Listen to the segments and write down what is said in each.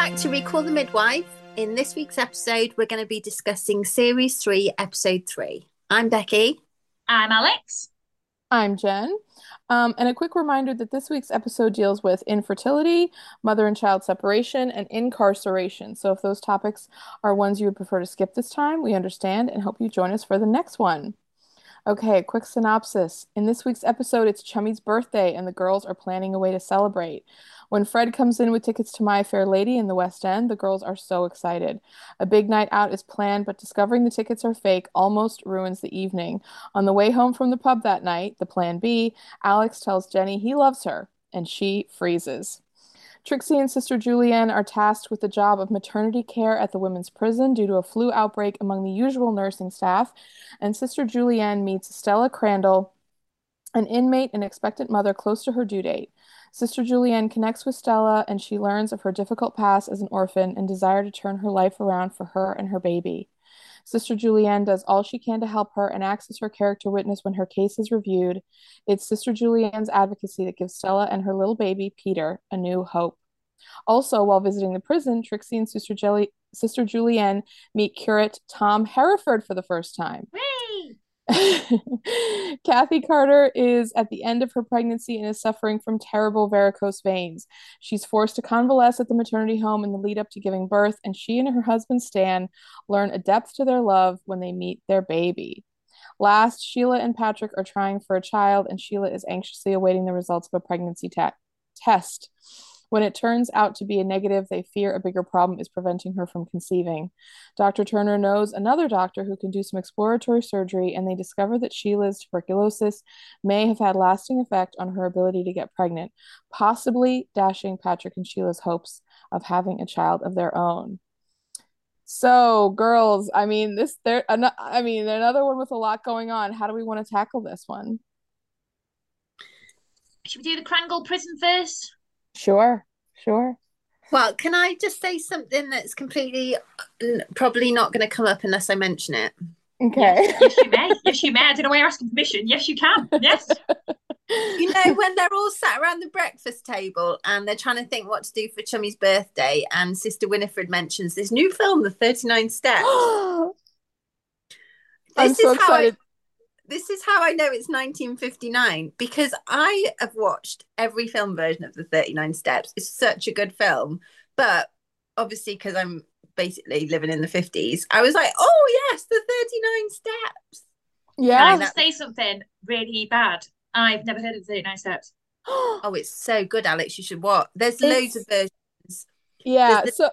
Welcome back to Recall the Midwife. In this week's episode, we're going to be discussing Series 3, Episode 3. I'm Becky. I'm Alex. I'm Jenn. Um, and a quick reminder that this week's episode deals with infertility, mother and child separation, and incarceration. So if those topics are ones you would prefer to skip this time, we understand and hope you join us for the next one. Okay, quick synopsis. In this week's episode, it's Chummy's birthday, and the girls are planning a way to celebrate. When Fred comes in with tickets to My Fair Lady in the West End, the girls are so excited. A big night out is planned, but discovering the tickets are fake almost ruins the evening. On the way home from the pub that night, the plan B, Alex tells Jenny he loves her, and she freezes. Trixie and Sister Julienne are tasked with the job of maternity care at the women's prison due to a flu outbreak among the usual nursing staff, and Sister Julienne meets Stella Crandall, an inmate and expectant mother close to her due date. Sister Julienne connects with Stella and she learns of her difficult past as an orphan and desire to turn her life around for her and her baby. Sister Julienne does all she can to help her and acts as her character witness when her case is reviewed. It's Sister Julienne's advocacy that gives Stella and her little baby, Peter, a new hope. Also, while visiting the prison, Trixie and Sister, Jelly- Sister Julienne meet curate Tom Hereford for the first time. Kathy Carter is at the end of her pregnancy and is suffering from terrible varicose veins. She's forced to convalesce at the maternity home in the lead up to giving birth, and she and her husband Stan learn a depth to their love when they meet their baby. Last, Sheila and Patrick are trying for a child, and Sheila is anxiously awaiting the results of a pregnancy te- test. When it turns out to be a negative, they fear a bigger problem is preventing her from conceiving. Dr. Turner knows another doctor who can do some exploratory surgery, and they discover that Sheila's tuberculosis may have had lasting effect on her ability to get pregnant, possibly dashing Patrick and Sheila's hopes of having a child of their own. So, girls, I mean, this there. I mean, another one with a lot going on. How do we want to tackle this one? Should we do the Crangle prison first? Sure, sure. Well, can I just say something that's completely probably not going to come up unless I mention it? Okay. Yes, yes, you may. Yes, you may. I don't know why you're asking permission. Yes, you can. Yes. you know, when they're all sat around the breakfast table and they're trying to think what to do for Chummy's birthday, and Sister Winifred mentions this new film, The 39 Steps. I'm so excited. I, this is how I know it's 1959 because I have watched every film version of the 39 Steps. It's such a good film, but obviously because I'm basically living in the 50s, I was like, oh yes, the 39 Steps. Yeah. I have to say something really bad. I've never heard of the 39 Steps. oh, it's so good, Alex. You should watch. There's it's... loads of versions. Yeah. The... so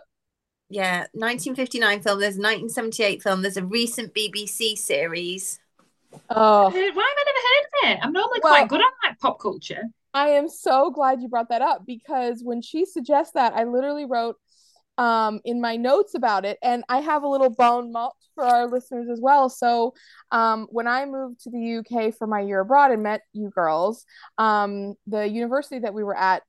yeah, 1959 film. There's a 1978 film. There's a recent BBC series. Oh, why have I never heard of it? I'm normally well, quite good on like pop culture. I am so glad you brought that up because when she suggests that, I literally wrote um, in my notes about it, and I have a little bone malt for our listeners as well. So, um, when I moved to the UK for my year abroad and met you girls, um, the university that we were at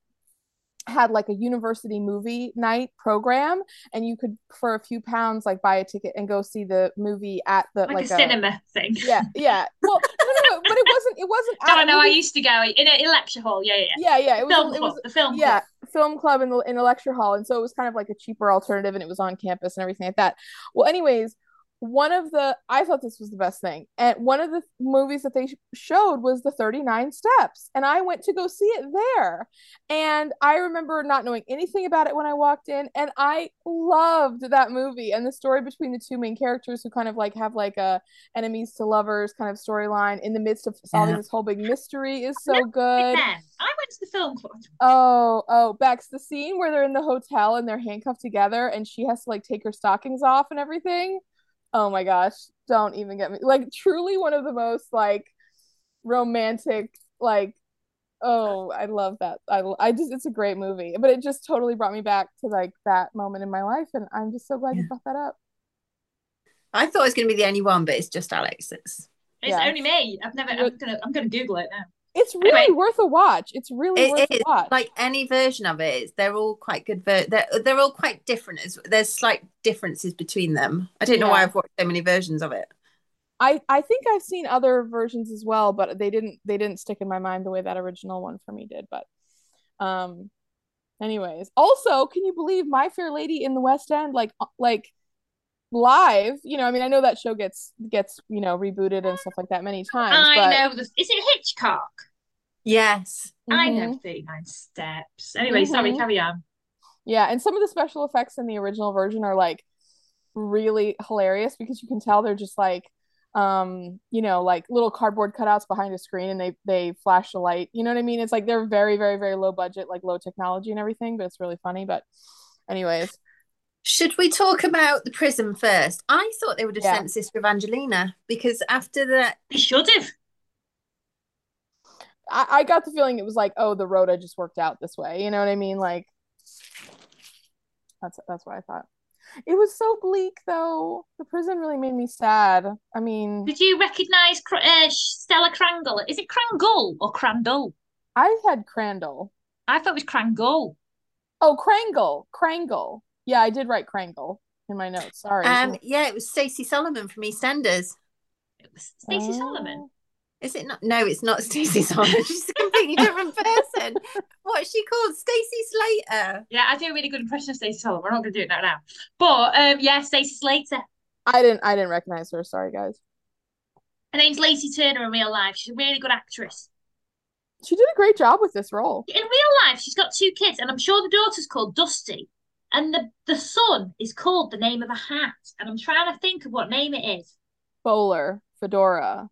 had like a university movie night program and you could for a few pounds like buy a ticket and go see the movie at the like, like a, a, cinema thing. Yeah yeah. Well no, no, no, but it wasn't it wasn't no no i used to go in a, in lecture hall. Yeah yeah yeah. Yeah it was, film it was the film yeah club. film club in the in a lecture hall and so it was kind of like a cheaper alternative and it was on campus and everything like that. Well anyways one of the I thought this was the best thing. And one of the movies that they showed was the 39 Steps. And I went to go see it there. And I remember not knowing anything about it when I walked in and I loved that movie and the story between the two main characters who kind of like have like a enemies to lovers kind of storyline in the midst of solving yeah. this whole big mystery is so good. I went to the film club. Oh, oh, Bex, the scene where they're in the hotel and they're handcuffed together and she has to like take her stockings off and everything oh my gosh, don't even get me like truly one of the most like romantic like oh i love that i, I just it's a great movie but it just totally brought me back to like that moment in my life and i'm just so glad yeah. you brought that up i thought it was going to be the only one but it's just alex it's it's yeah. only me i've never i'm gonna i'm gonna google it now it's really anyway, worth a watch. It's really it worth a watch. Like any version of it, they're all quite good. Ver- they're they're all quite different. There's slight differences between them. I don't know yeah. why I've watched so many versions of it. I I think I've seen other versions as well, but they didn't they didn't stick in my mind the way that original one for me did. But um, Anyways, also, can you believe My Fair Lady in the West End, like uh, like live? You know, I mean, I know that show gets gets you know rebooted and stuff like that many times. I but know. This. Is it Hitchcock? Yes. I Mhm. know 39 steps. Anyway, sorry, Mhm. carry on. Yeah, and some of the special effects in the original version are like really hilarious because you can tell they're just like um you know like little cardboard cutouts behind a screen and they they flash the light you know what i mean it's like they're very very very low budget like low technology and everything but it's really funny but anyways Should we talk about the prison first? I thought they would have Yeah. sent Sister Evangelina because after that, They should have. I, I got the feeling it was like oh the rota just worked out this way you know what i mean like that's that's what i thought it was so bleak though the prison really made me sad i mean Did you recognise Cr- uh, Stella Crangle? Is it Crangle or Crandall? i had crandall I thought it was Crangle. Oh, Crangle. Crangle. Yeah, I did write Crangle in my notes. Sorry. um, yeah, it was Stacey Solomon from EastEnders. It was Stacey Solomon. Is it not? No, it's not Stacey Solomon. She's a completely different person. What's she called? Stacey Slater. Yeah, I do a really good impression of Stacey Solomon. We're not going to do it now. now. But um, yeah, Stacey Slater. I didn't I didn't recognize her. Sorry, guys. Her name's Lacey Turner in real life. She's a really good actress. She did a great job with this role. In real life, she's got two kids, and I'm sure the daughter's called Dusty, and the the son is called the name of a hat. And I'm trying to think of what name it is. Bowler, Fedora.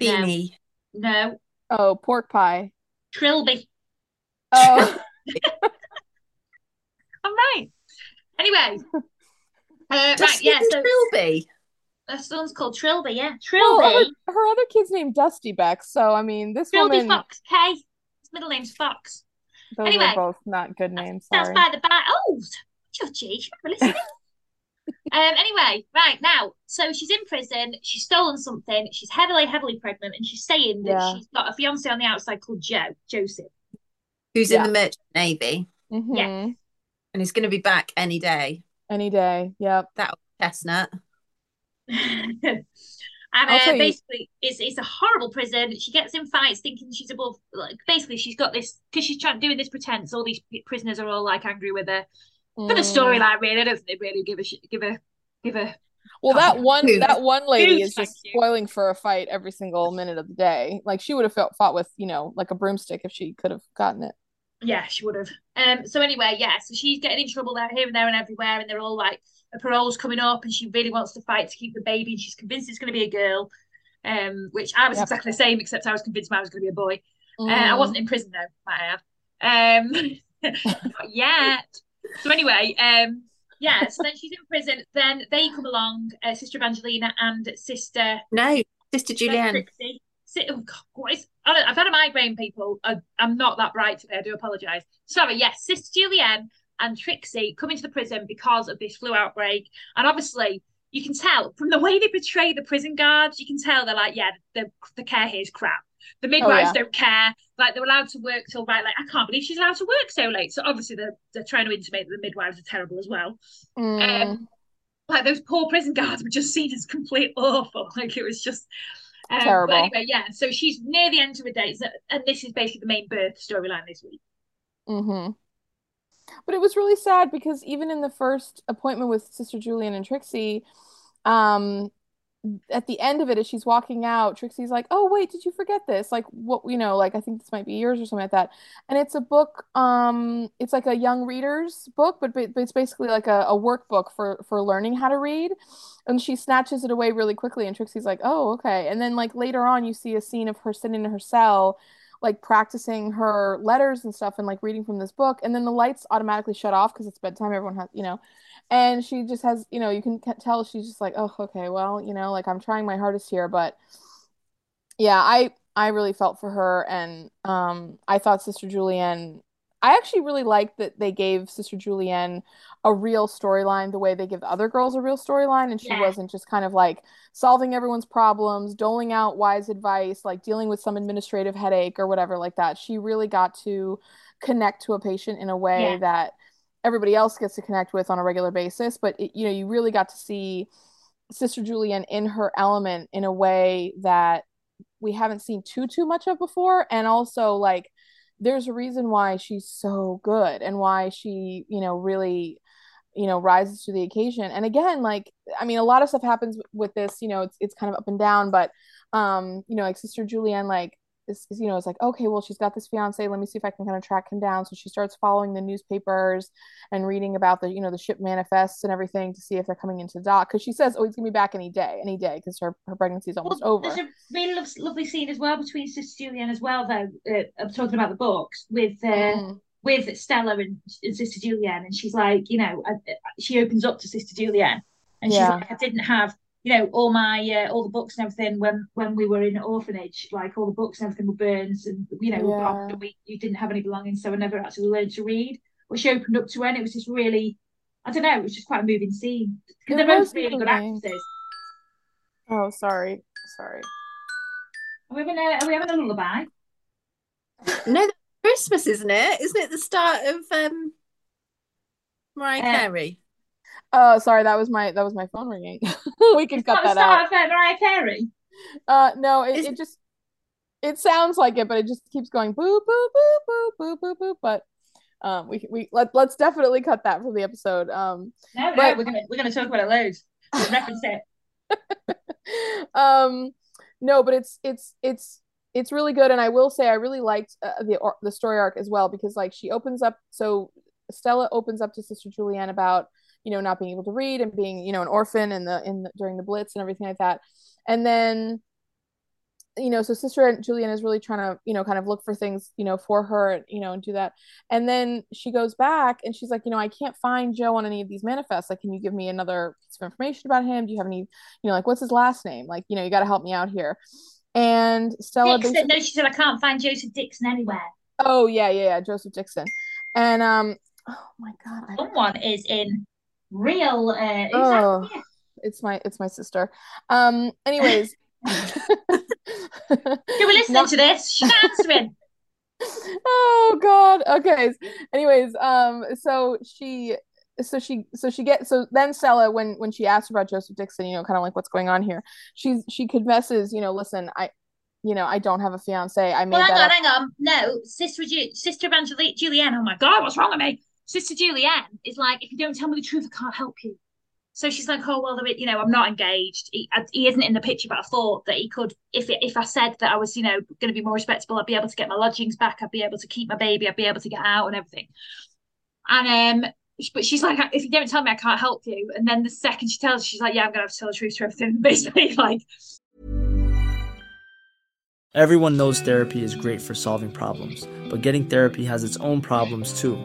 Beanie. No, Oh, pork pie. Trilby. Oh, I'm right. Anyway, uh, right, Dusty yeah. and So Trilby. her son's called Trilby. Yeah, well, her, Trilby. her other kid's named Dusty Beck. So I mean, this Trilby woman. Fox K. His middle name's Fox. Those Anyway. are both not good names. That's Sorry. by the by. Oh, judgy. She remember listening. Um. Anyway, right now, so she's in prison. She's stolen something. She's heavily, heavily pregnant, and she's saying that Yeah. she's got a fiance on the outside called Joe Joseph. Who's Yeah. in the Merchant Navy Mhm. Yeah. and he's going to be back any day. Any day. Yep. That chestnut. and I'll uh, tell you- basically, it's it's a horrible prison. She gets in fights thinking she's above. Like basically, she's got this because she's trying doing this pretense. All these prisoners are all like angry with her for the Mm. storyline. Really, I don't think really give a sh- give a give a. Well, that one Who? that one lady is just thank you. spoiling for a fight every single minute of the day. Like she would have fought, fought with, you know, like a broomstick if she could have gotten it. Yeah, she would have. Um. So anyway, yeah. So she's getting in trouble there, here and there, and everywhere, and they're all like, her parole's coming up, and she really wants to fight to keep the baby, and she's convinced it's going to be a girl. Um, which I was Yep. exactly the same, except I was convinced mine was going to be a boy. Uh, I Mm. wasn't in prison though, might I add. Um, not yet. So anyway, um, yeah. So then she's in prison. Then they come along, uh, Sister Evangelina and Sister No, Sister Julienne. Trixie. Oh God, what is? I've had a migraine, people. I, I'm not that bright today. I do apologise. Sorry. Yes, Sister Julienne and Trixie come into the prison because of this flu outbreak, and obviously. You can tell from the way they portray the prison guards. You can tell they're like, yeah, the the care here is crap. The midwives Oh, yeah. don't care. Like they're allowed to work till right. Like I can't believe she's allowed to work so late. So obviously they're they're trying to intimate that the midwives are terrible as well. Mm. Um, like those poor prison guards were just seen as complete awful. Like it was just um, Terrible. But anyway, yeah. So she's near the end of her days, and this is basically the main birth storyline this week. hmm But it was really sad because even in the first appointment with Sister Julienne and Trixie, um, at the end of it, as she's walking out, Trixie's like, "Oh, wait, did you forget this? Like, what, you know, like I think this might be yours or something like that." And it's a book, um, it's like a young reader's book, but, but it's basically like a, a workbook for for learning how to read. And she snatches it away really quickly, and Trixie's like, "Oh, okay." And then like later on, you see a scene of her sitting in her cell like practicing her letters and stuff and like reading from this book and then the lights automatically shut off because it's bedtime everyone has you know and she just has you know you can tell she's just like oh okay well you know like i'm trying my hardest here but yeah i i really felt for her and um i thought sister julienne i actually really liked that they gave sister julienne a real storyline the way they give the other girls a real storyline and she Yeah. wasn't just kind of like solving everyone's problems doling out wise advice like dealing with some administrative headache or whatever like that she really got to connect to a patient in a way Yeah. that everybody else gets to connect with on a regular basis but it, you know you really got to see sister julienne in her element in a way that we haven't seen too too much of before and also like there's a reason why she's so good and why she, you know, really you know rises to the occasion. And again like i mean a lot of stuff happens with this you know it's it's kind of up and down but um you know like sister julienne like is, is, you know, it's like, okay, well, she's got this fiance. Let me see if I can kind of track him down. So she starts following the newspapers and reading about the, you know, the ship manifests and everything to see if they're coming into dock. Because she says, oh, he's gonna be back any day, any day, because her her pregnancy is almost well, over. There's a really lo- lovely scene as well between Sister Julienne as well, though. Uh, I'm talking about the books with. Uh, mm. With Stella and, and Sister Julienne, and she's like, you know, I, she opens up to Sister Julienne, and she's like, I didn't have you know all my uh, all the books and everything when when we were in orphanage like all the books and everything were burned and you know yeah. we you didn't have any belongings so I never actually learned to read she opened up to her and it was just really I don't know it was just quite a moving scene. Because they're both really good actresses. Oh sorry sorry. Are we having a, are we having a lullaby? No Christmas isn't it? Isn't it the start of um Mariah uh, Carey Oh, sorry, that was my that was my phone ringing. we can it's cut that out. Mariah Carey. Uh, no, it, it just it sounds like it, but it just keeps going boop boop boop boop boop boop boop. But um, we we let let's definitely cut that from the episode. Um, no, no, but, we're gonna we're gonna talk about it loads. Reference it. um, no, but it's it's it's it's really good, and I will say I really liked uh, the the story arc as well because like she opens up so Stella opens up to Sister Julienne about you know not being able to read and being you know an orphan in the in the, during the blitz and everything like that. And then you know so sister julienne is really trying to you know kind of look for things you know for her you know and do that. And then she goes back and she's like you know i can't find joe on any of these manifests. Like can you give me another piece of information about him? Do you have any you know like what's his last name? Like you know you got to help me out here. And stella dixon, no she said i can't find joseph dixon anywhere. Oh yeah yeah yeah joseph dixon. And um oh my god someone is in real uh oh, it's my it's my sister um anyways you were listening to this she's answering oh god okay anyways um so she so she so she gets so then Stella when when she asks about Joseph Dixon, you know, kind of like what's going on here, she's she confesses, you know, listen, I you know, I don't have a fiance. I made well, hang on, up. hang on. No, sister sister Evangeline Julienne. Oh my god, what's wrong with me? Sister Julienne is like, if you don't tell me the truth, I can't help you. So she's like, oh well, you know, I'm not engaged. He, he isn't in the picture, but I thought that he could, if if I said that I was, you know, going to be more respectable, I'd be able to get my lodgings back. I'd be able to keep my baby. I'd be able to get out and everything. And um, but she's like, if you don't tell me, I can't help you. And then the second she tells, she's like, yeah, I'm gonna have to tell the truth to everything. Basically, like. Everyone knows therapy is great for solving problems, but getting therapy has its own problems too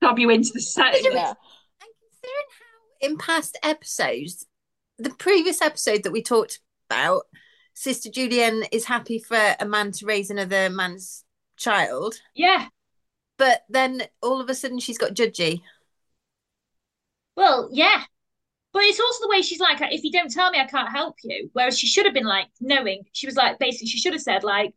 Bob you into the set. Yeah. And considering how in past episodes, the previous episode that we talked about, Sister Julienne is happy for a man to raise another man's child. Yeah. But then all of a sudden she's got judgy. Well, yeah. But it's also the way she's like, if you don't tell me, I can't help you. Whereas she should have been like, knowing, she was like, basically, she should have said, like,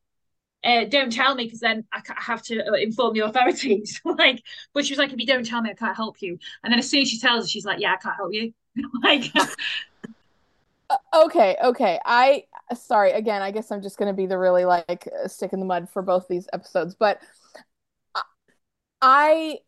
uh, don't tell me because then I have to uh, inform the authorities. like, but she was like, if you don't tell me, I can't help you. And then as soon as she tells her, she's like, yeah, I can't help you. like, uh, okay, okay. I sorry again. I guess I'm just gonna be the really like stick in the mud for both these episodes, but I.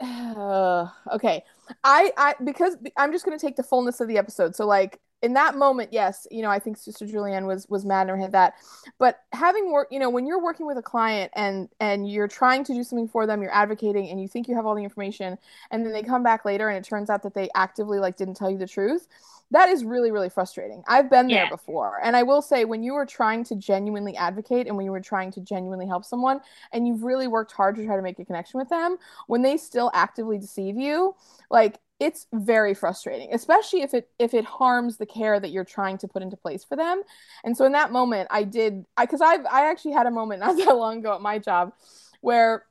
Uh, okay, I I because I'm just gonna take the fullness of the episode. So like in that moment, yes, you know, I think Sister Julienne was was mad and had that. But having work, you know, when you're working with a client and and you're trying to do something for them, you're advocating, and you think you have all the information, and then they come back later and it turns out that they actively like didn't tell you the truth. That is really really frustrating. I've been there before, and I will say when you were trying to genuinely advocate and when you were trying to genuinely help someone, and you've really worked hard to try to make a connection with them, when they still actively deceive you, like it's very frustrating especially if it if it harms the care that you're trying to put into place for them. And so in that moment i did i because i've i actually had a moment not that long ago at my job where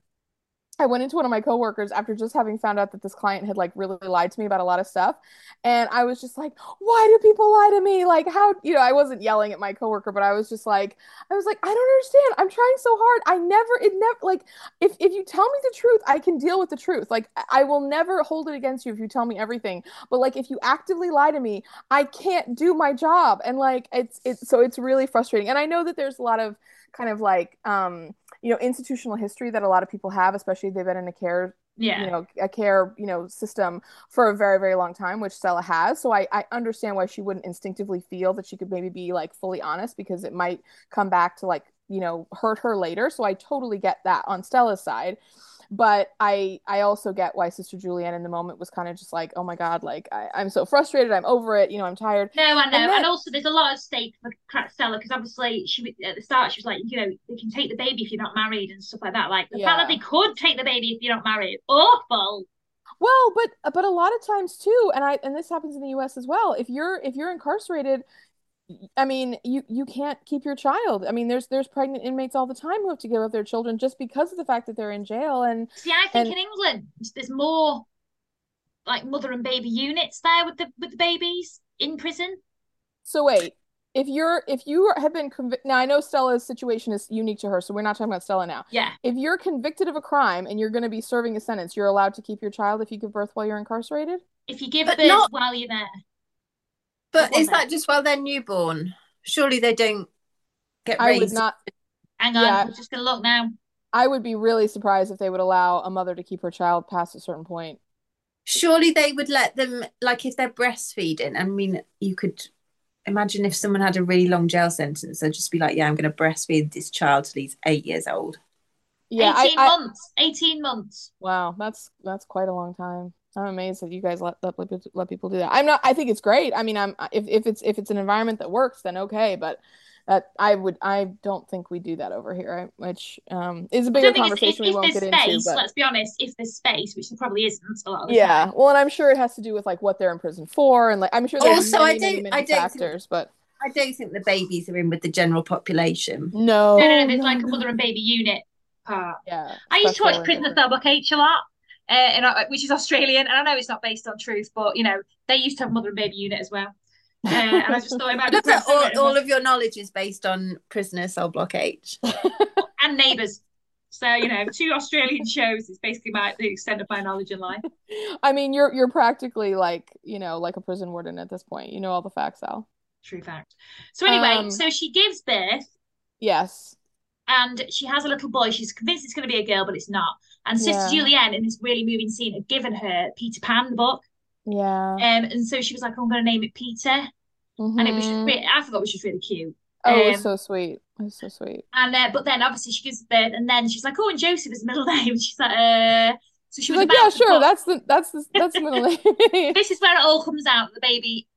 I went into one of my coworkers after just having found out that this client had like really lied to me about a lot of stuff. And I was just like, why do people lie to me? Like, how, you know, I wasn't yelling at my coworker, but I was just like, I was like, I don't understand. I'm trying so hard. I never, it never, like, if, if you tell me the truth, I can deal with the truth. Like, I will never hold it against you if you tell me everything. But like, if you actively lie to me, I can't do my job. And like, it's, it's, so it's really frustrating. And I know that there's a lot of kind of like, um, you know institutional history that a lot of people have especially if they've been in a care yeah. you know a care you know system for a very very long time which stella has. So I, I understand why she wouldn't instinctively feel that she could maybe be like fully honest because it might come back to like you know hurt her later. So i totally get that on stella's side but I I also get why Sister Julienne in the moment was kind of just like, oh my god, like I, I'm so frustrated, I'm over it, you know, I'm tired. No, I know, and, then, and also there's a lot of stake for Stella because obviously she at the start she was like, you know, they can take the baby if you're not married and stuff like that. Like the yeah. fact that they could take the baby if you're not married, awful. Well, but but a lot of times too, and I and this happens in the U.S. as well. If you're if you're incarcerated, I mean, you you can't keep your child. I mean, there's there's pregnant inmates all the time who have to give up their children just because of the fact that they're in jail. And see, I think and, in England there's more like mother and baby units there with the with the babies in prison. So wait, if you're if you have been convicted now, I know Stella's situation is unique to her, so we're not talking about Stella now. Yeah. If you're convicted of a crime and you're going to be serving a sentence, you're allowed to keep your child if you give birth while you're incarcerated. If you give but birth not... while you're there. But is that just while they're newborn? Surely they don't get raised. I would not. Hang on, yeah. I'm just gonna look now. I would be really surprised if they would allow a mother to keep her child past a certain point. Surely they would let them, like if they're breastfeeding. I mean, you could imagine if someone had a really long jail sentence, they'd just be like, "Yeah, I'm going to breastfeed this child till he's eight years old." Yeah, 18 I, months. I, 18 months. Wow, that's that's quite a long time. I'm amazed that you guys let, let let people do that. I'm not. I think it's great. I mean, I'm if if it's if it's an environment that works, then okay. But that I would I don't think we do that over here, which um is a bigger conversation if, we won't get space, into. But... Let's be honest, if there's space, which there probably isn't a lot. yeah, time. well, and I'm sure it has to do with like what they're in prison for, and like I'm sure there's also many, I don't many, many I don't factors, think, but. I don't think the babies are in with the general population. No, no, no, no there's no, like a mother and baby unit part. Yeah, I used to watch Prisoner Cell Block H a lot uh, and I, which is Australian. And I know it's not based on truth, but you know they used to have mother and baby unit as well. Uh, and I just thought about all, all of your knowledge is based on Prisoner Cell Block H and Neighbours. So you know, two Australian shows is basically my the extent of my knowledge in life. I mean, you're you're practically like you know like a prison warden at this point. You know all the facts, Al. True fact. So anyway, um, so she gives birth. Yes. And she has a little boy. She's convinced it's going to be a girl, but it's not. And Sister yeah. Julienne, in this really moving scene, had given her Peter Pan, the book. Yeah. Um, and so she was like, oh, I'm going to name it Peter. Mm-hmm. And it was just mm-hmm. really, I thought it was just really cute. Oh, um, it was so sweet. It was so sweet. And uh, but then obviously she gives birth, and then she's like, "Oh, and Joseph is the middle name." She's like, "Uh." So she was like, "Yeah, sure. That's the that's the that's the middle name." this is where it all comes out. The baby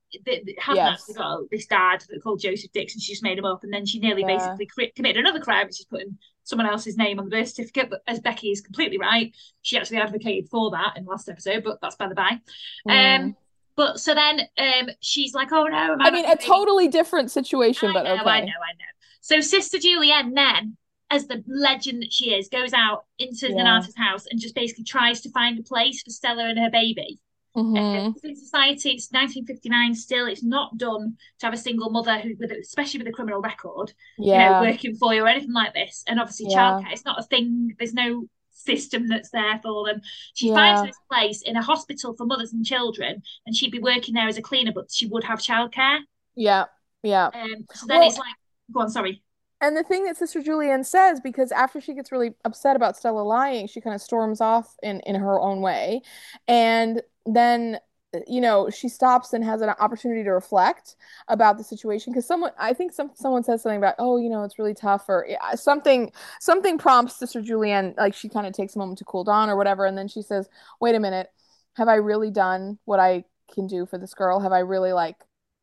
hasn't yes. actually got this dad called Joseph Dixon. She just made him up, and then she nearly yeah. basically committed another crime. She's putting someone else's name on the birth certificate. But as Becky is completely right, she actually advocated for that in the last episode. But that's by the by. Mm. Um, but so then um, she's like, "Oh no!" I mean, a totally different situation, I but know, okay. I know, I know. So Sister Julienne then, as the legend that she is, goes out into yeah. Nonnatus's house and just basically tries to find a place for Stella and her baby. Uh, in society, it's 1959 still. It's not done to have a single mother who, with, especially with a criminal record, you know, working for you or anything like this. And obviously, Yeah. childcare, it's not a thing. There's no system that's there for them. She Yeah. finds this place in a hospital for mothers and children, and she'd be working there as a cleaner, but she would have childcare. Yeah. Yeah. Um, so then Well- it's like, go on, sorry. And the thing that Sister Julienne says, because after she gets really upset about Stella lying, she kind of storms off in in her own way, and then you know she stops and has an opportunity to reflect about the situation because someone I think some someone says something about oh you know it's really tough or yeah, something something prompts Sister Julienne like she kind of takes a moment to cool down or whatever, and then she says wait a minute. Have I really done what I can do for this girl? Have I really like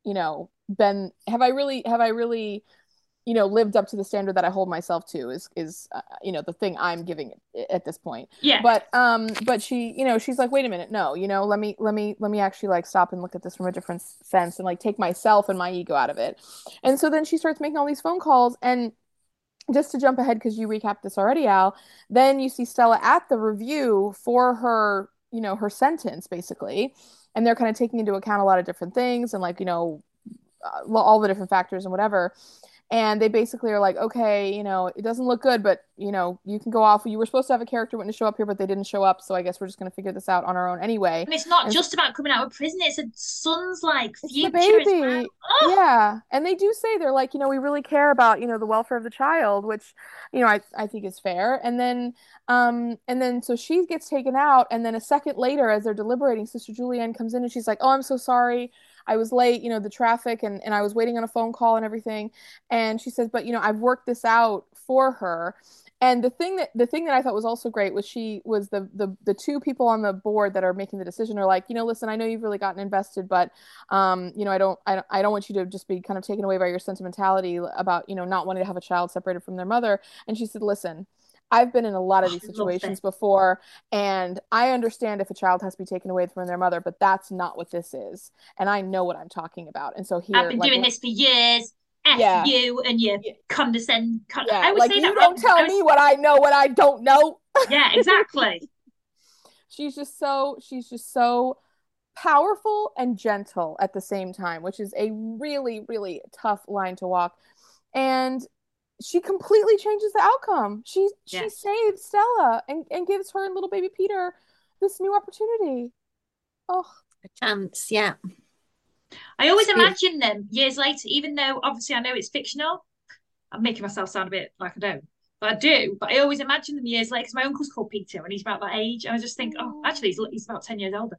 you know been have I really have I really you know lived up to the standard that I hold myself to is is uh, you know the thing I'm giving it at this point. Yeah. but um but she you know she's like wait a minute no you know let me let me let me actually like stop and look at this from a different sense and like take myself and my ego out of it. And so then she starts making all these phone calls and just to jump ahead because you recapped this already al then you see stella at the review for her you know her sentence basically. And they're kind of taking into account a lot of different things and like you know uh, all the different factors and whatever and they basically are like okay you know it doesn't look good but you know you can go off. You were supposed to have a character witness show up here but they didn't show up. So i guess we're just going to figure this out on our own anyway. And it's not And- just about coming out of prison, it's a son's like future as baby. well. Oh, yeah and they do say they're like you know we really care about you know the welfare of the child which you know i, I think is fair. And then um and then so she gets taken out. And then a second later as they're deliberating sister julienne comes in and she's like oh i'm so sorry i was late you know the traffic and, and i was waiting on a phone call and everything and she says but you know i've worked this out for her and the thing that the thing that I thought was also great was she was the the the two people on the board that are making the decision are like, you know, listen, I know you've really gotten invested, but um, you know, I don't I don't I don't want you to just be kind of taken away by your sentimentality about, you know, not wanting to have a child separated from their mother. And she said, listen, I've been in a lot of these situations before, and I understand if a child has to be taken away from their mother, but that's not what this is. And I know what I'm talking about. And so here, I've been like, doing this for years. F Yeah. you and you Yeah. condescend. Con- yeah, I always like say you that don't tell was- me what I know, what I don't know. Yeah, exactly. she's just so she's just so powerful and gentle at the same time which is a really really tough line to walk and she completely changes the outcome she she Yes. saves stella and, and gives her and little baby peter this new opportunity oh A chance, yeah. I always Yeah. imagine them years later, even though obviously I know it's fictional. I'm making myself sound a bit like I don't, but I do. But I always imagine them years later because my uncle's called Peter and he's about that age, and I just think, oh, oh. actually, he's he's about ten years older.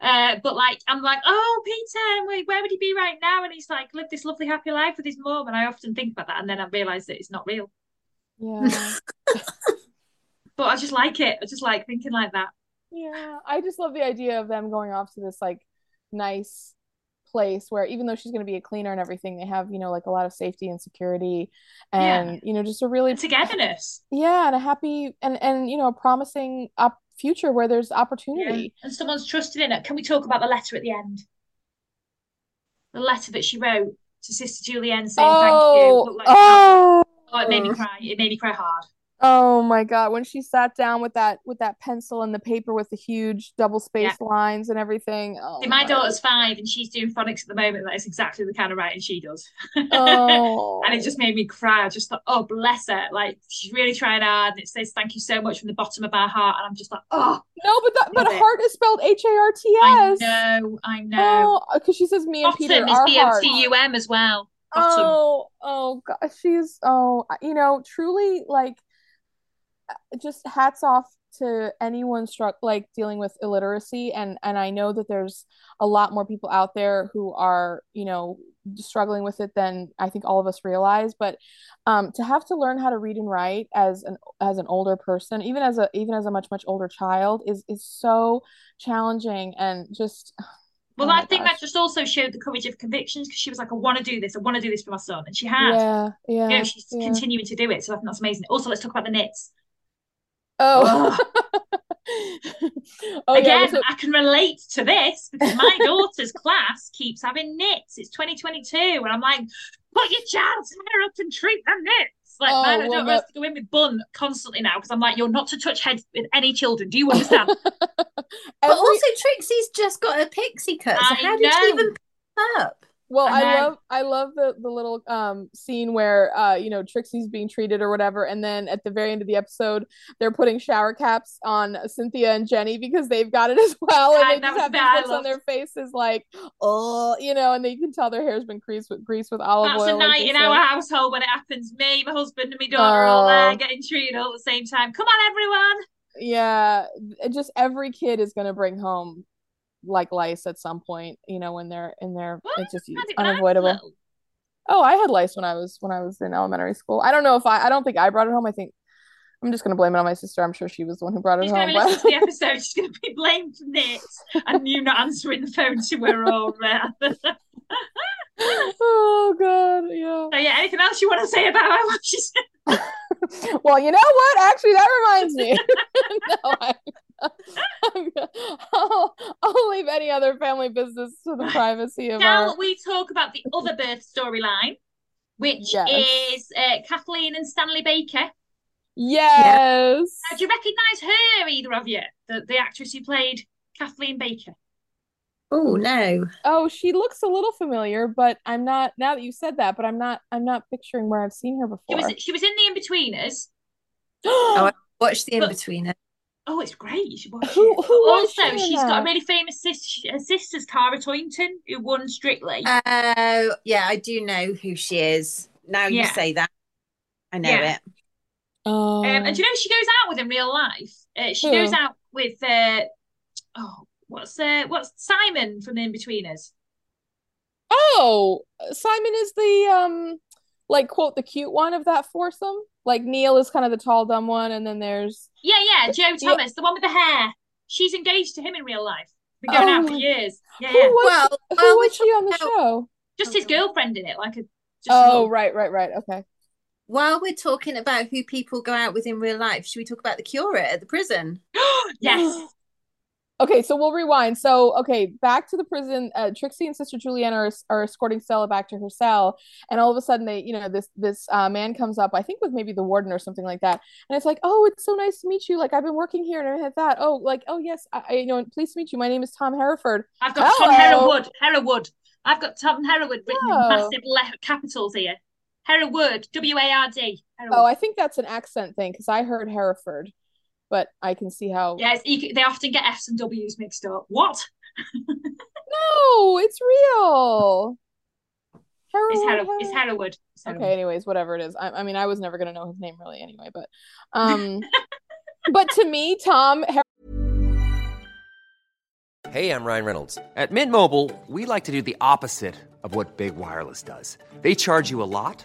Uh, but like I'm like, oh, Peter, where, where would he be right now? And he's like lived this lovely happy life with his mom. and I often think about that, and then I realise that it's not real. yeah But I just like it. I just like thinking like that. Yeah, I just love the idea of them going off to this like nice place where even though she's going to be a cleaner and everything, they have, you know, like a lot of safety and security and, you know, just a really And togetherness. yeah, and a happy and and you know, a promising up future where there's Yeah. opportunity. And someone's trusted in it. Can we talk about the letter at the end? The letter that she wrote to Sister Julienne saying thank you. Oh, like oh, oh, it made me cry. It made me cry hard. Oh my God. When she sat down with that with that pencil and the paper with the huge double spaced lines and everything. Oh See, my my daughter's five and she's doing phonics at the moment. That is exactly the kind of writing she does. Oh. and it oh. just made me cry. I just thought, oh, bless her. Like, she's really trying hard. And it says, thank you so much from the bottom of our heart. And I'm just like, oh, No, but that but it. heart is spelled H A R T I S. know, I know. Oh, because she says me and Bottom Peter is B O. T U M as well. Bottom. Oh, oh God, she's oh, you know, truly like, just hats off to anyone struck like dealing with illiteracy, and and I know that there's a lot more people out there who are, you know, struggling with it than I think all of us realize. But um, to have to learn how to read and write as an as an older person, even as a even as a much much older child, is is so challenging and just. Well, Oh I think gosh. that just also showed the courage of convictions because she was like, I want to do this. I want to do this for my son. And she had. Yeah, yeah, You know, she's yeah. continuing to do it. So I think that's amazing. Also, let's talk about the nits. Oh. oh yeah, Again, so- I can relate to this because my daughter's class keeps having nits. It's 2022. And I'm like, put your child's hair up and treat them nits. Like, Oh, man, I don't no- have to go in with bun constantly now because I'm like, you're not to touch heads with any children. Do you understand? But Every- also, Trixie's just got a pixie cut. So I how did she even pick up? Well, And I then- love I love the the little um scene where uh you know Trixie's being treated or whatever, and then at the very end of the episode, they're putting shower caps on Cynthia and Jenny because they've got it as well, and I- they just have the these looks on their faces like, oh, you know, and they can tell their hair's been greased with grease with olive That's oil. a night they in our household when it happens. Me, my husband, and my daughter are all Oh. there getting treated all at the same time. Come on, everyone. Yeah, just every kid is gonna bring home like lice at some point, you know, when they're in their What? it's just it's didn't when I was unavoidable. Oh, I had lice when I was when I was in elementary school. I don't know if I I don't think I brought it home. I think I'm just gonna blame it on my sister. I'm sure she was the one who brought it She's home. listen But to the episode. She's to be blamed for this and you not answering the phone to her or oh god, yeah. So yeah, anything else you want to say about her? What she said? Well, you know what? Actually, that reminds me. no, I, I'm, I'll, leave any other family business to the privacy of Now our. we talk about the other birth storyline, which Yes. is uh, Kathleen and Stanley Baker. Yes. Now, do you recognise her, either of you? The the actress who played Kathleen Baker. Oh no. Oh, she looks a little familiar, but I'm not. Now that you said that, but I'm not. I'm not picturing where I've seen her She before. was she was in the In-Betweeners. Oh, Watch the But- in-betweener. Oh, it's great. You should watch Who- it. who also, she in she's got a really famous sis- her sister's Kara Tointon, who won Strictly. Oh, yeah, I do know who she is. Now you say that. I know Yeah. it. Oh. Um, and do you know she goes out with in real life? Uh, she Who? goes out with uh, oh, what's uh, what's Simon from the In-Betweeners? Oh, Simon is the um like quote the cute one of that foursome. Like Neil is kind of the tall dumb one, and then there's Yeah, yeah, Joe Yeah. Thomas, the one with the hair. She's engaged to him in real life. Been going Oh out for years. Yeah, who was Well, who well, was we she on the talked show? Just his girlfriend in it, like a. Just a Oh, little- right, right, right. Okay. While we're talking about who people go out with in real life, should we talk about the curate at the prison? yes. Okay, so we'll rewind. So, okay, back to the prison. Uh, Trixie and Sister Julienne are are escorting Stella back to her cell, and all of a sudden, they, you know, this this uh, man comes up. I think with maybe the warden or something like that, and it's like, oh, it's so nice to meet you. Like I've been working here and everything had that. Oh, like oh yes, I, I you know, pleased to meet you. My name is Tom Hereford. I've got Tom Hello. Herwood. Herwood. I've got Tom Herwood written Oh. in massive le- capitals here. Herwood. W A R D. Oh, I think that's an accent thing because I heard Hereford, but I can see how. Yes, you they often get F's and W's mixed up. What? No, it's real. It's Hereford, Herwood. It's Herwood. It's Herwood. Okay, anyways, whatever it is. I, I mean, I was never gonna know his name really anyway, but um, but to me, Tom Hey, I'm Ryan Reynolds. At Mint Mobile, we like to do the opposite of what Big Wireless does. They charge you a lot,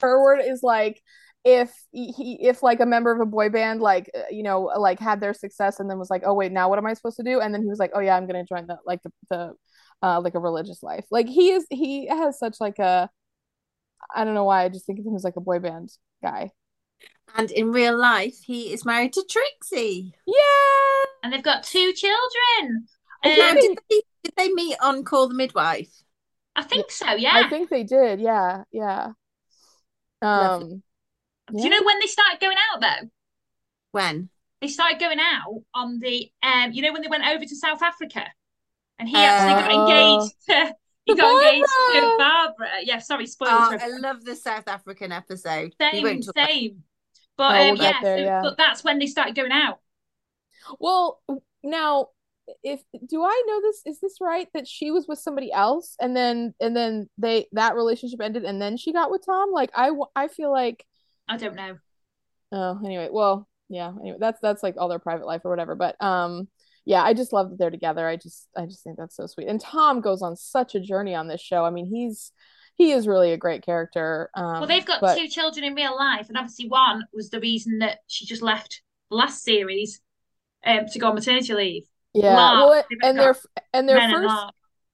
Herward is like if he if like a member of a boy band like uh, you know like had their success and then was like oh wait now what am I supposed to do and then he was like oh yeah I'm gonna join the like the, the uh like a religious life like he is he has such like a I don't know why I just think of him as like a boy band guy And in real life, he is married to Trixie. yeah And they've got two children. Um, Now, did they, did they meet on Call the Midwife? I think so, yeah. I think they did yeah yeah Lovely. um Do you know when they started going out though? When? They started going out on the um, you know, when they went over to South Africa, and he actually got engaged to he To got engaged to Barbara. Barbara. Yeah, sorry, spoilers. Oh, I love the South African episode. We same, won't about- same. But Oh, um, yeah, there, so- yeah. but that's when they started going out. Well, now if do I know this is this right that she was with somebody else and then and then they that relationship ended and then she got with Tom? Like I I feel like I don't know. Oh, anyway, well, yeah, anyway, that's that's like all their private life or whatever, but um yeah, I just love that they're together. I just I just think that's so sweet. And Tom goes on such a journey on this show. I mean, he's he is really a great character. Um, well, they've got but... two children in real life, and obviously one was the reason that she just left last series um, to go on maternity leave. Yeah, well, and their and their first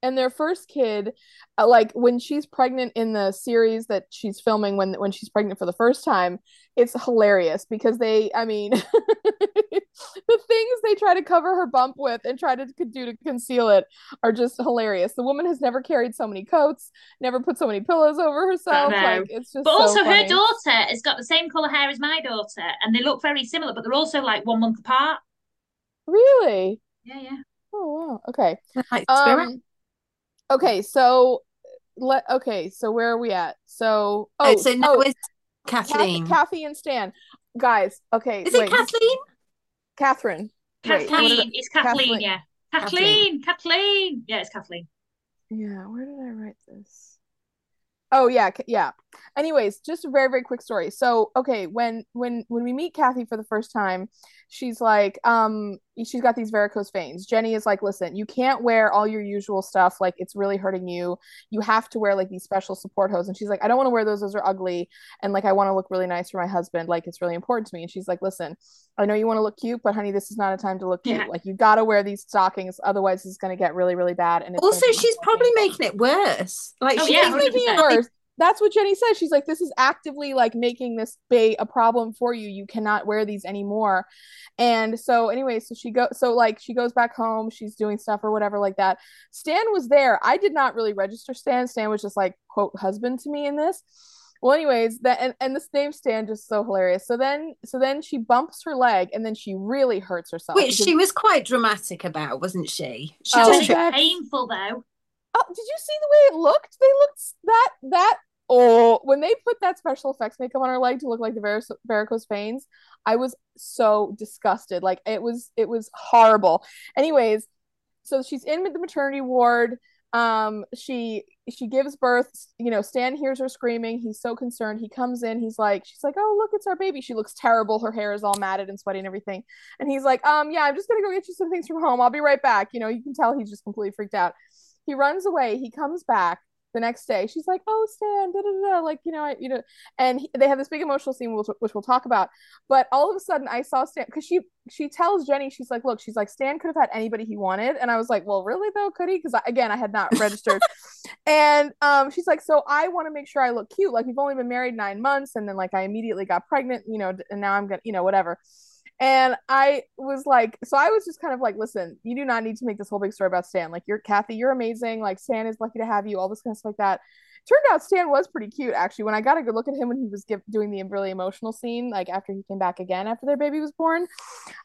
and, their first kid, uh, like when she's pregnant in the series that she's filming when when she's pregnant for the first time, it's hilarious because they, I mean, the things they try to cover her bump with and try to do to conceal it are just hilarious. The woman has never carried so many coats, never put so many pillows over herself. Like it's just. But so also, funny. her daughter has got the same color hair as my daughter, and they look very similar, but they're also like one month apart. Really? Yeah, yeah. Oh wow. Okay. Like Um. Okay, so let. Okay, so where are we at? So oh, Oh, so now oh, it's Kathy, Kathleen. Kathy and Stan, guys. Okay, Is it wait, just- Kathleen? Catherine. Kathleen. did I- It's Kathleen, Kathleen. yeah. Kathleen. Kathleen. Kathleen. Yeah, it's Kathleen. Yeah, where did I write this? Oh yeah, yeah. Anyways, just a very very quick story. So, okay, when when when we meet Kathy for the first time, she's like um she's got these varicose veins. Jenny is like, "Listen, you can't wear all your usual stuff like it's really hurting you. You have to wear like these special support hose." And she's like, "I don't want to wear those. Those are ugly and like I want to look really nice for my husband. Like it's really important to me." And she's like, "Listen, I know you want to look cute, but honey, this is not a time to look cute. Yeah. Like you got to wear these stockings otherwise it's going to get really really bad and it's Also, she's probably making it worse. Like Oh, she's yeah, making it worse. That's what Jenny says. She's like, this is actively like making this be a problem for you. You cannot wear these anymore. And so, anyway, so she go, so like she goes back home. She's doing stuff or whatever like that. Stan was there. I did not really register Stan. Stan was just like quote husband to me in this. Well, anyways, that and, and this name Stan just so hilarious. So then, so then she bumps her leg, and then she really hurts herself. which she was quite dramatic about, wasn't she? She Oh, just painful though. Oh, did you see the way it looked? They looked that that oh when they put that special effects makeup on her leg to look like the varic- varicose veins, I was so disgusted. Like it was it was horrible. Anyways, so she's in the maternity ward. Um, she she gives birth. You know, Stan hears her screaming. He's so concerned. He comes in. He's like, she's like, oh look, it's our baby. She looks terrible. Her hair is all matted and sweaty and everything. And he's like, um, yeah, I'm just gonna go get you some things from home. I'll be right back. You know, you can tell he's just completely freaked out. He runs away. He comes back the next day. She's like, "Oh, Stan, da da da," like you know, I, you know, and he, they have this big emotional scene, which, which we'll talk about. But all of a sudden, I saw Stan because she she tells Jenny, she's like, "Look, she's like Stan could have had anybody he wanted," and I was like, "Well, really though, could he?" Because again, I had not registered. and um, she's like, "So I want to make sure I look cute. Like we've only been married nine months, and then like I immediately got pregnant, you know, and now I'm gonna, you know, whatever." And I was like, so I was just kind of like, listen, you do not need to make this whole big story about Stan. Like, you're Kathy, you're amazing. Like, Stan is lucky to have you, all this kind of stuff like that. Turned out Stan was pretty cute, actually. When I got a good look at him when he was give, doing the really emotional scene, like after he came back again after their baby was born,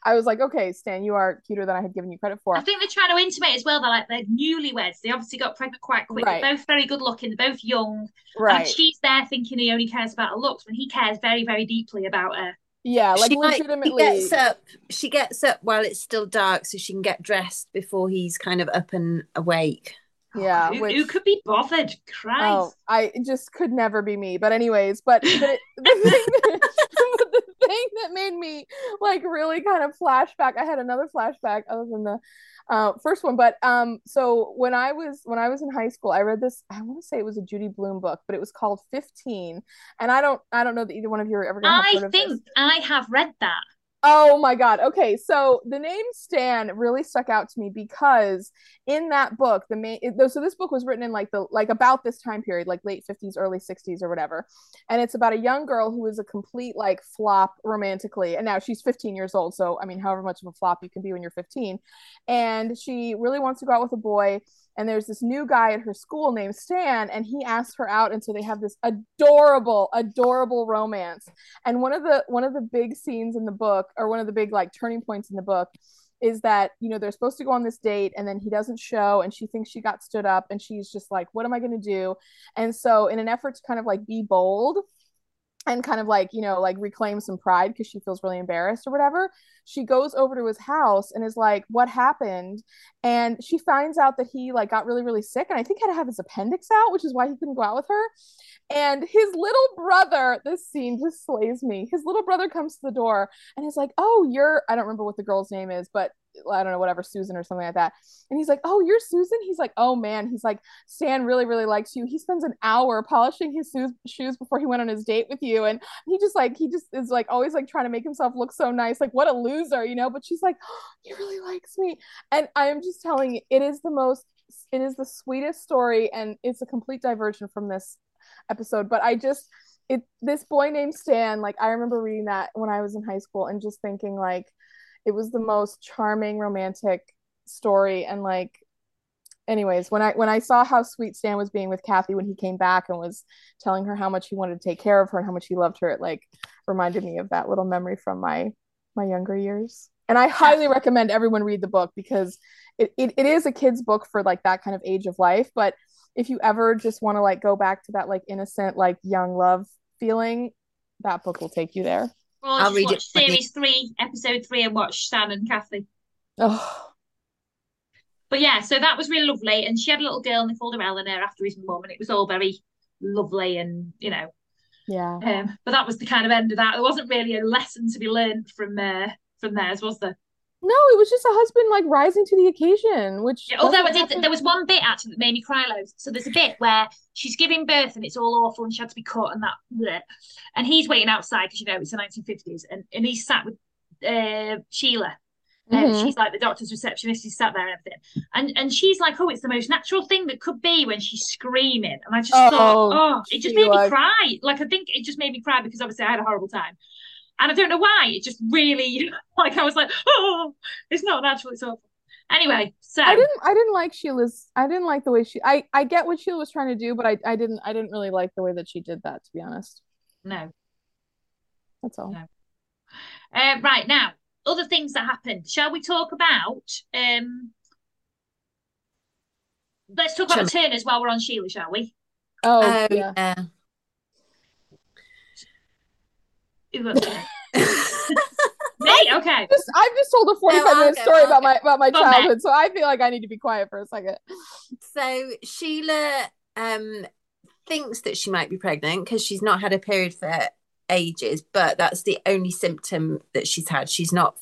I was like, okay, Stan, you are cuter than I had given you credit for. I think they're trying to intimate as well that like they're newlyweds. They obviously got pregnant quite quick. Right. They're both very good looking. They're both young. right. And she's there thinking he only cares about her looks when he cares very, very deeply about her. Yeah, like she, like. She gets up. She gets up while it's still dark, so she can get dressed before he's kind of up and awake. Oh, yeah. who, which- who could be bothered? Oh, Christ. Oh, I just could never be me. But anyways, but, but it, the thing that, but the thing that made me like really kind of flashback. I had another flashback other than the uh, first one, but um, so when I was when I was in high school, I read this. I want to say it was a Judy Blume book, but it was called Fifteen. And I don't I don't know that either one of you are ever gonna have heard I of this. think I have read that. Oh my God. Okay. So the name Stan really stuck out to me because in that book, the main, so this book was written in like the, like about this time period, like late 50s, early 60s or whatever. And it's about a young girl who is a complete like flop romantically. And now she's 15 years old. So, I mean, however much of a flop you can be when you're 15. And she really wants to go out with a boy. And there's this new guy at her school named Stan, and he asks her out. And so they have this adorable, adorable romance and one of the one of the big scenes in the book or one of the big like turning points in the book is that you know they're supposed to go on this date and then he doesn't show and she thinks she got stood up and she's just like what am i going to do and so in an effort to kind of like be bold and kind of like you know like reclaim some pride because she feels really embarrassed or whatever she goes over to his house and is like what happened? And she finds out that he like got really really sick and i think had to have his appendix out which is why he couldn't go out with her. And his little brother this scene just slays me his little brother comes to the door and is like oh you're i don't remember what the girl's name is but I don't know, whatever, Susan or something like that. And he's like, Oh, you're Susan? He's like, Oh man. He's like, Stan really, really likes you. He spends an hour polishing his shoes before he went on his date with you. And he just like, he just is like always like trying to make himself look so nice. Like, what a loser, you know? But she's like, oh, He really likes me. And I am just telling you, it is the most, it is the sweetest story. And it's a complete diversion from this episode. But I just, it, this boy named Stan, like, I remember reading that when I was in high school and just thinking, like, it was the most charming romantic story. And like anyways when i when i saw how sweet stan was being with kathy when he came back and was telling her how much he wanted to take care of her and how much he loved her it like reminded me of that little memory from my my younger years. And i highly recommend everyone read the book because it, it, it is a kid's book for like that kind of age of life. But if you ever just want to like go back to that like innocent like young love feeling that book will take you there I'll read it. Series three, episode three, and watch Stan and Kathy. Oh. But yeah, so that was really lovely. And she had a little girl, and they called her Eleanor after his mum, and it was all very lovely and you know. Yeah. Um, but that was the kind of end of that. There wasn't really a lesson to be learned from uh, from theirs, was there? No, it was just a husband like rising to the occasion, which yeah, although I did there was one bit actually that made me cry loads. So there's a bit where she's giving birth and it's all awful and she had to be cut and that bleh. and he's waiting outside because you know it's the 1950s and, and he's sat with uh, Sheila. And mm-hmm. she's like the doctor's receptionist, he's sat there and everything. And and she's like, Oh, it's the most natural thing that could be when she's screaming. And I just oh, thought, Oh, it just Sheila. made me cry. Like I think it just made me cry because obviously I had a horrible time. And I don't know why. It just really like I was like, oh, it's not natural. It's awful. Anyway, so I didn't I didn't like Sheila's I didn't like the way she I I get what Sheila was trying to do, but I I didn't I didn't really like the way that she did that to be honest. No. That's all. No. Uh, right now, other things that happened. Shall we talk about um let's talk about the Turners while we're on Sheila, shall we? Oh, uh, yeah. yeah. Me? Okay. Just, I've just told a 45 no, minute go, story about my about my childhood, so I feel like I need to be quiet for a second. So Sheila um thinks that she might be pregnant because she's not had a period for ages, but that's the only symptom that she's had. She's not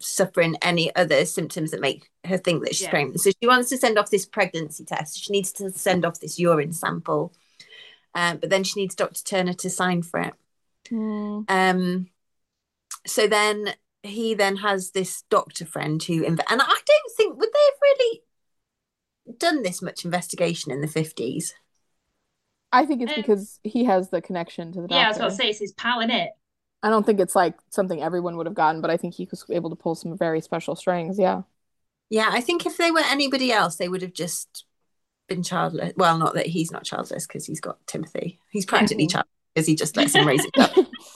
suffering any other symptoms that make her think that she's yeah. pregnant. So she wants to send off this pregnancy test. She needs to send off this urine sample. Um, but then she needs Dr. Turner to sign for it. Mm. Um, so then he then has this doctor friend who, inv- and I don't think would they have really done this much investigation in the fifties. I think it's um, because he has the connection to the doctor. Yeah, I was going to say it's his pal in it. I don't think it's like something everyone would have gotten, but I think he was able to pull some very special strings. Yeah. Yeah, I think if they were anybody else, they would have just been childless. Well, not that he's not childless because he's got Timothy. He's practically mm-hmm. Childless because he just lets him raise it up.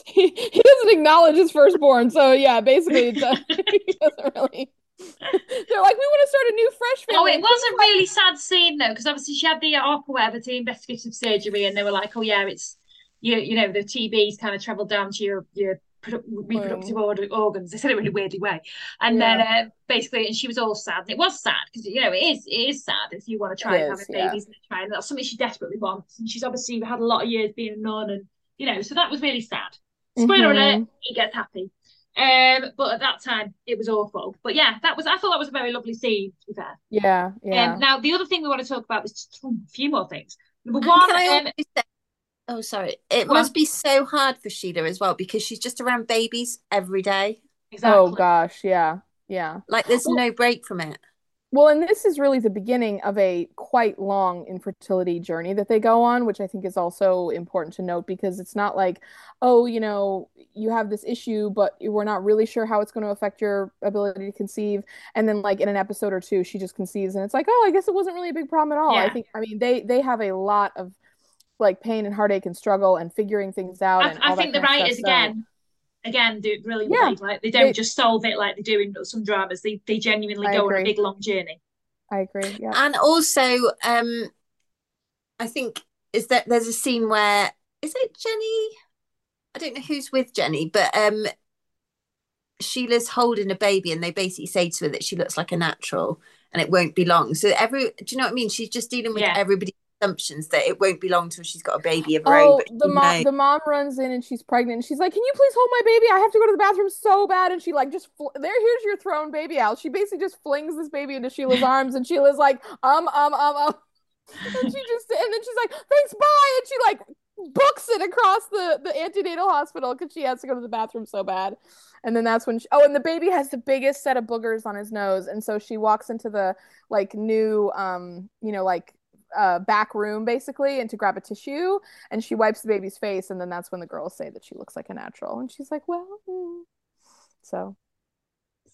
he, he doesn't acknowledge his firstborn, so yeah, basically, uh, he doesn't really. They're like, we want to start a new fresh family. Oh, it was a really sad scene though, because obviously she had the op or whatever, the investigative surgery, and they were like, oh yeah, it's you, you know, the TB's kind of travelled down to your your reproductive mm. organs. They said it in a weirdly way, and yeah. then uh, basically, and she was all sad. And it was sad because you know it is it is sad if you want to try it and is, have babies yeah. and try, and that's something she desperately wants. And she's obviously had a lot of years being a nun, and you know, so that was really sad. Spoiler mm-hmm. alert: he gets happy. Um, but at that time, it was awful. But yeah, that was I thought that was a very lovely scene. To be fair. Yeah, yeah. Um, now the other thing we want to talk about is just a few more things. Number one, um, oh sorry, it must be so hard for Sheila as well because she's just around babies every day. Exactly. Oh gosh, yeah, yeah. Like there's well, no break from it. Well, and this is really the beginning of a quite long infertility journey that they go on, which I think is also important to note because it's not like, oh, you know, you have this issue, but we're not really sure how it's going to affect your ability to conceive. And then, like in an episode or two, she just conceives, and it's like, oh, I guess it wasn't really a big problem at all. Yeah. I think, I mean, they they have a lot of like pain and heartache and struggle and figuring things out. I, I think the writers stuff, again. So again do it really yeah. like they don't they, just solve it like they do in some dramas they they genuinely I go agree. on a big long journey i agree yeah and also um i think is that there's a scene where is it jenny I don't know who's with Jenny, but um, Sheila's holding a baby, and they basically say to her that she looks like a natural, and it won't be long. So every, do you know what I mean? She's just dealing with Yeah. everybody's assumptions that it won't be long till she's got a baby of her Oh, own. but the mom the mom runs in and she's pregnant and she's like, "Can you please hold my baby? I have to go to the bathroom so bad." And she like just fl- there here's your thrown baby out. She basically just flings this baby into Sheila's arms and Sheila's like, "Um um um um." And she just and then she's like, "Thanks, bye." And she like books it across the the antenatal hospital cuz she has to go to the bathroom so bad. And then that's when she, oh, and the baby has the biggest set of boogers on his nose and so she walks into the like new um, you know, like uh, back room basically and to grab a tissue and she wipes the baby's face and then that's when the girls say that she looks like a natural and she's like well mm. so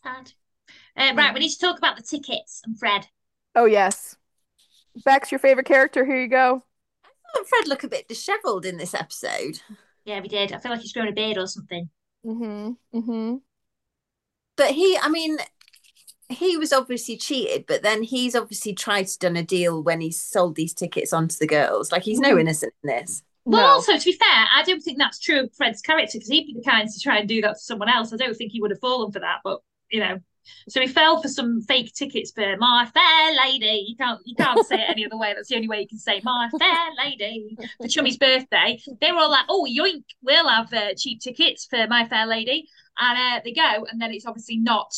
Sad. Uh, right, we need to talk about the tickets and Fred. oh yes bex your favorite character here you go I thought Fred looked a bit dishevelled in this episode. Yeah, we did. I feel like he's growing a beard or something. mm-hmm mm-hmm But he, I mean, he was obviously cheated, but then he's obviously tried to done a deal when he sold these tickets onto the girls. Like he's no Mhm. innocent in this. Well, No. also to be fair, I don't think that's true of Fred's character because he'd be the kind to try and do that to someone else. I don't think he would have fallen for that, but you know. So he fell for some fake tickets for my fair lady. You can't you can't say it any other way. That's the only way you can say my fair lady for Chummy's birthday. They were all like, "Oh, yoink, we'll have uh, cheap tickets for my fair lady," and uh, they go, and then it's obviously not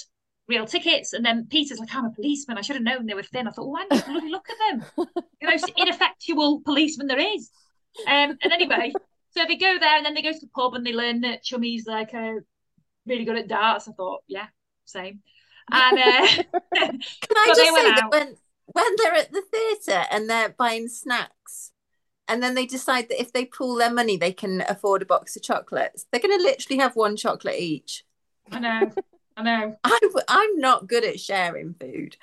real tickets. And then Peter's like, "I'm a policeman. I should have known they were thin." I thought, "Why don't you bloody look at them? The most ineffectual policeman there is." Um, and anyway, so they go there and then they go to the pub and they learn that Chummy's like uh, really good at darts. I thought, yeah, same. And uh, Can I just say that out. when when they're at the theatre and they're buying snacks, and then they decide that if they pool their money, they can afford a box of chocolates. They're going to literally have one chocolate each. I know, I know. I, I'm not good at sharing food.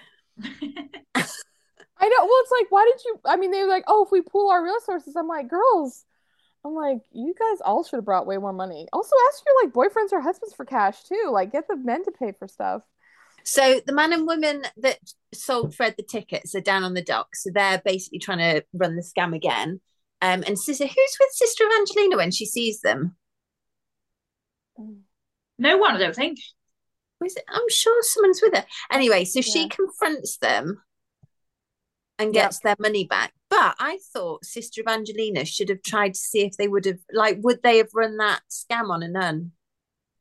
i know well it's like why did you i mean they were like oh if we pool our resources i'm like girls i'm like you guys all should have brought way more money also ask your like boyfriends or husbands for cash too like get the men to pay for stuff So the man and woman that sold Fred the tickets are down on the dock. So they're basically trying to run the scam again. Um, and Sister, who's with Sister Evangelina when she sees them? No one, I don't think. Was it? I'm sure someone's with her. Anyway, so Yeah. she confronts them and Yep. gets their money back. But I thought Sister Evangelina should have tried to see if they would have, like, would they have run that scam on a nun?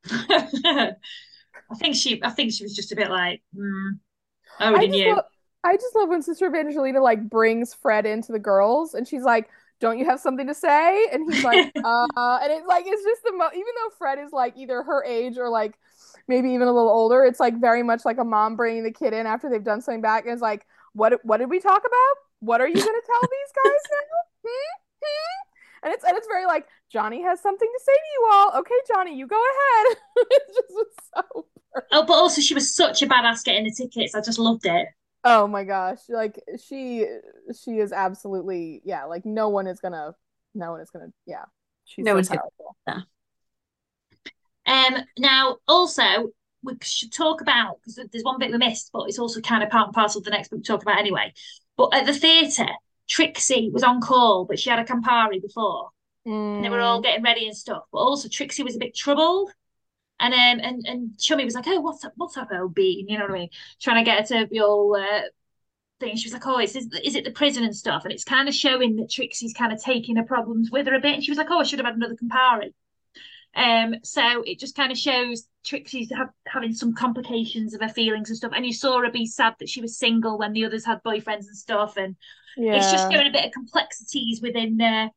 I think she, I think she was just a bit like, mm, I Odin, just, you. love, I just love when Sister Evangelina like brings Fred into the girls and she's like, Don't you have something to say? And he's like, uh and it's like it's just the mo even though Fred is like either her age or like maybe even a little older, it's like very much like a mom bringing the kid in after they've done something back and it's like, What what did we talk about? What are you gonna tell these guys now? Hmm? Hmm? And it's and it's very like Johnny has something to say to you all. Okay, Johnny, you go ahead. it's just was so Oh, but also she was such a badass getting the tickets. I just loved it. Oh my gosh. Like she she is absolutely yeah, like no one is gonna no one is gonna yeah. She's No so one's gonna- powerful. Um, now also we should talk about because there's one bit we missed, but it's also kind of part and parcel of the next bit we talk about anyway. But at the theatre, Trixie was on call, but she had a Campari before. and they were all Mm. getting ready and stuff. But also Trixie was a bit troubled. And um and, and Chummy was like, Oh, what's up, what's up, old bean? You know what I mean? Trying to get her to be all uh thing. She was like, Oh, is is, is it the prison and stuff? And it's kind of showing that Trixie's kind of taking her problems with her a bit. And she was like, Oh, I should have had another Campari. Um, so it just kind of shows Trixie's have, having some complications of her feelings and stuff. And you saw her be sad that she was single when the others had boyfriends and stuff. And Yeah. it's just showing a bit of complexities within uh,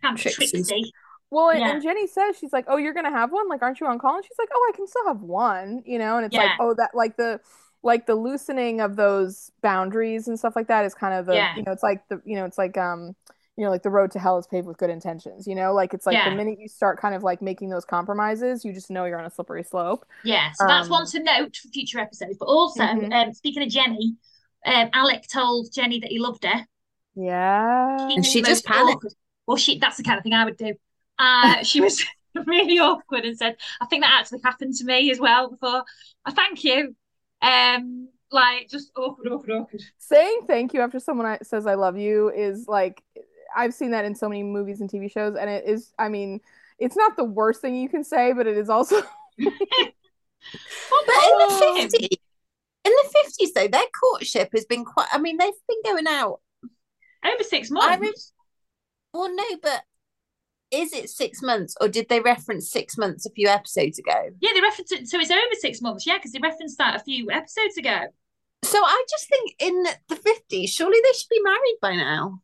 Camp Trixie's. Trixie. Well, and, Yeah. and Jenny says she's like, "Oh, you're gonna have one? Like, aren't you on call?" And she's like, "Oh, I can still have one," you know. And it's like, oh, that like the like the loosening of those boundaries and stuff like that is kind of the Yeah. you know, it's like the you know, it's like um, you know, like the road to hell is paved with good intentions. You know, like it's like Yeah. the minute you start kind of like making those compromises, you just know you're on a slippery slope. Yeah, so that's Um, one to note for future episodes. But also, Mhm. um, speaking of Jenny, um, Alec told Jenny that he loved her. Yeah. She And she just most panicked. awkward- Well, she that's the kind of thing I would do. Uh, she was really awkward and said, "I think that actually happened to me as well before." I thank you. Um, like just awkward, awkward, awkward. saying thank you after someone says I love you is like I've seen that in so many movies and TV shows and it is I mean it's not the worst thing you can say, but it is also. but in the fifties, in the fifties though, their courtship has been quite. I mean, they've been going out over six months. Re- well, no, but is it six months or did they reference six months a few episodes ago? Yeah, they referenced it. So it's over six months. Yeah, because they referenced that a few episodes ago. So I just think in the 50s, surely they should be married by now.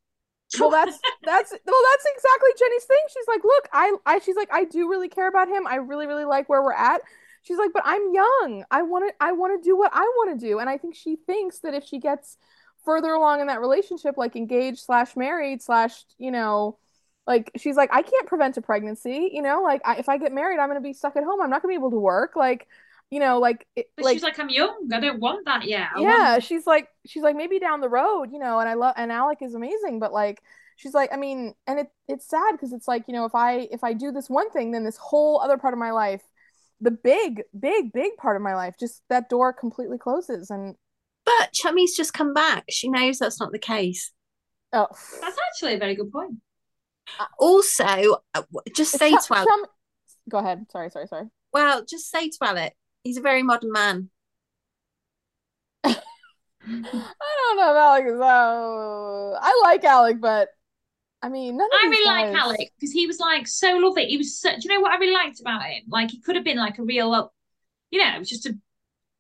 Well, that's that's well, that's exactly Jenny's thing. She's like, look, I, I, she's like, I do really care about him. I really, really like where we're at. She's like, but I'm young. I want to, I want to do what I want to do. And I think she thinks that if she gets further along in that relationship, like engaged slash married slash, you know, like she's like, I can't prevent a pregnancy. You know, like I, if I get married, I'm going to be stuck at home. I'm not going to be able to work. Like you know, like, it, like she's like, I'm young. I don't want that yet. I yeah, want... she's like, she's like, maybe down the road, you know. And I love, and Alec is amazing, but like, she's like, I mean, and it it's sad because it's like, you know, if I if I do this one thing, then this whole other part of my life, the big, big, big part of my life, just that door completely closes. And but Chummy's just come back. She knows that's not the case. Oh, that's actually a very good point. Uh, also, uh, just say to Alec. Chum- Go ahead. Sorry, sorry, sorry. Well, just say to Alec, He's a very modern man. I don't know if Alec is. Uh, I like Alec, but I mean, I really guys... like Alec because he was like so lovely. He was such. You know what I really liked about him? Like he could have been like a real, you know, it was just a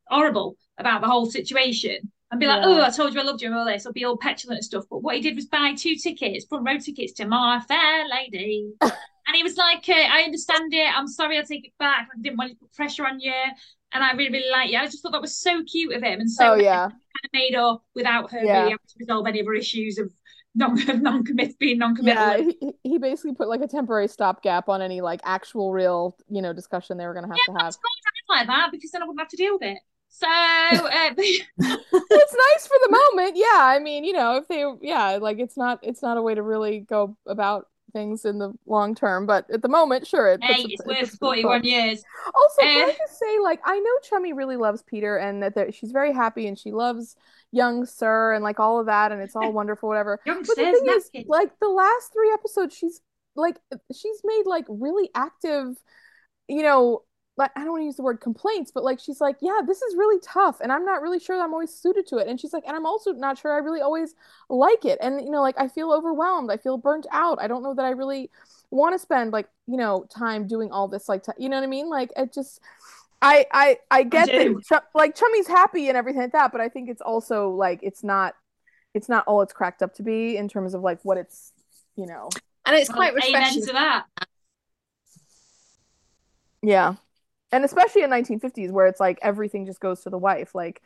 horrible about the whole situation and be like, oh, I told you I loved you and all this, or be all petulant and stuff. But what he did was buy two tickets, front row tickets to My Fair Lady. and he was like, uh, I understand it. I'm sorry, I take it back. I didn't want to put pressure on you. And I really, really like you. I just thought that was so cute of him and so oh, yeah. kind of made up without her yeah. really having to resolve any of her issues of non non commit being non committal. Yeah, he, he basically put like a temporary stopgap on any like actual real you know discussion they were gonna have yeah, to have. like that because then I wouldn't have to deal with it. So uh, it's nice for the moment. Yeah, I mean, you know, if they, yeah, like it's not, it's not a way to really go about things in the long term, but at the moment, sure. It hey, it's worth forty-one years. Also, uh, can I just say, like, I know Chummy really loves Peter, and that she's very happy, and she loves young Sir, and like all of that, and it's all wonderful, whatever. young but the thing is, like, the last three episodes, she's like, she's made like really active, you know, like I don't want to use the word complaints, but like she's like, yeah, this is really tough, and I'm not really sure I'm always suited to it. And she's like, and I'm also not sure I really always like it. And you know, like I feel overwhelmed, I feel burnt out. I don't know that I really want to spend like you know time doing all this. Like, t- you know what I mean? Like it just. I I I get I that Ch- like Chummy's happy and everything like that, but I think it's also like it's not it's not all it's cracked up to be in terms of like what it's you know. And it's quite well, refreshing to that. Yeah and especially in 1950s where it's like everything just goes to the wife like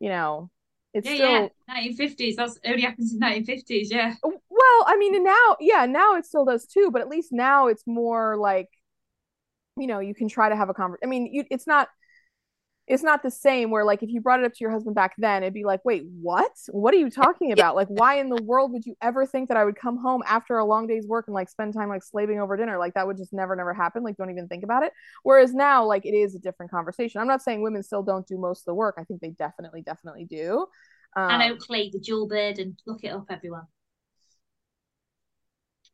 you know it's yeah, still yeah. 1950s that's only happens in 1950s yeah well i mean now yeah now it still does too but at least now it's more like you know you can try to have a conversation i mean you, it's not it's not the same where like if you brought it up to your husband back then it'd be like wait what? What are you talking about? Like why in the world would you ever think that i would come home after a long day's work and like spend time like slaving over dinner? Like that would just never never happen. Like don't even think about it. Whereas now like it is a different conversation. I'm not saying women still don't do most of the work. I think they definitely definitely do. Um, and oakley the dual burden look it up everyone.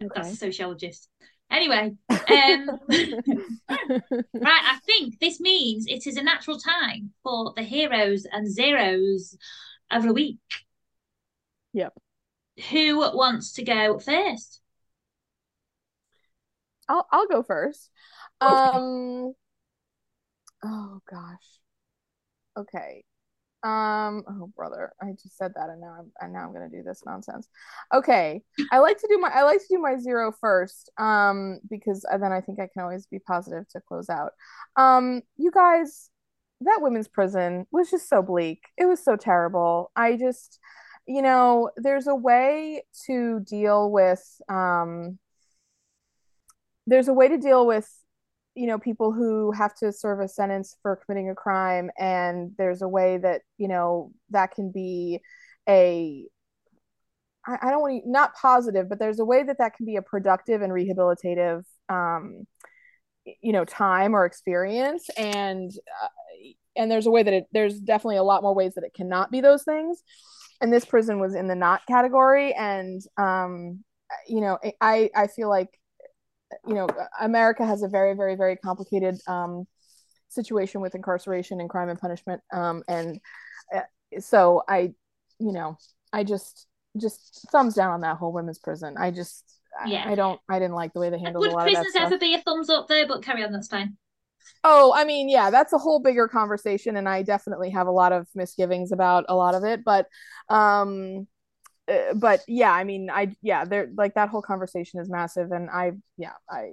Okay. that's a sociologist Anyway, um, right, I think this means it is a natural time for the heroes and zeros of the week. Yep. Who wants to go first? I'll I'll go first. Okay. Um oh gosh. Okay. Um, oh brother, I just said that and now I'm and now I'm gonna do this nonsense. Okay. I like to do my I like to do my zero first, um, because then I think I can always be positive to close out. Um, you guys, that women's prison was just so bleak. It was so terrible. I just you know, there's a way to deal with um there's a way to deal with you know people who have to serve a sentence for committing a crime and there's a way that you know that can be a I, I don't want to not positive but there's a way that that can be a productive and rehabilitative um you know time or experience and uh, and there's a way that it there's definitely a lot more ways that it cannot be those things. And this prison was in the not category and um you know i i feel like you know, America has a very, very, very complicated um, situation with incarceration and crime and punishment. Um, and uh, so I, you know, I just, just thumbs down on that whole women's prison. I just, Yeah. I, I don't, I didn't like the way they handled Would a lot of that prisons stuff. ever be a thumbs up though? But carry on, that's fine. Oh, I mean, yeah, that's a whole bigger conversation, and I definitely have a lot of misgivings about a lot of it. But, um, uh, but yeah, I mean, I yeah, there like that whole conversation is massive, and I yeah, I,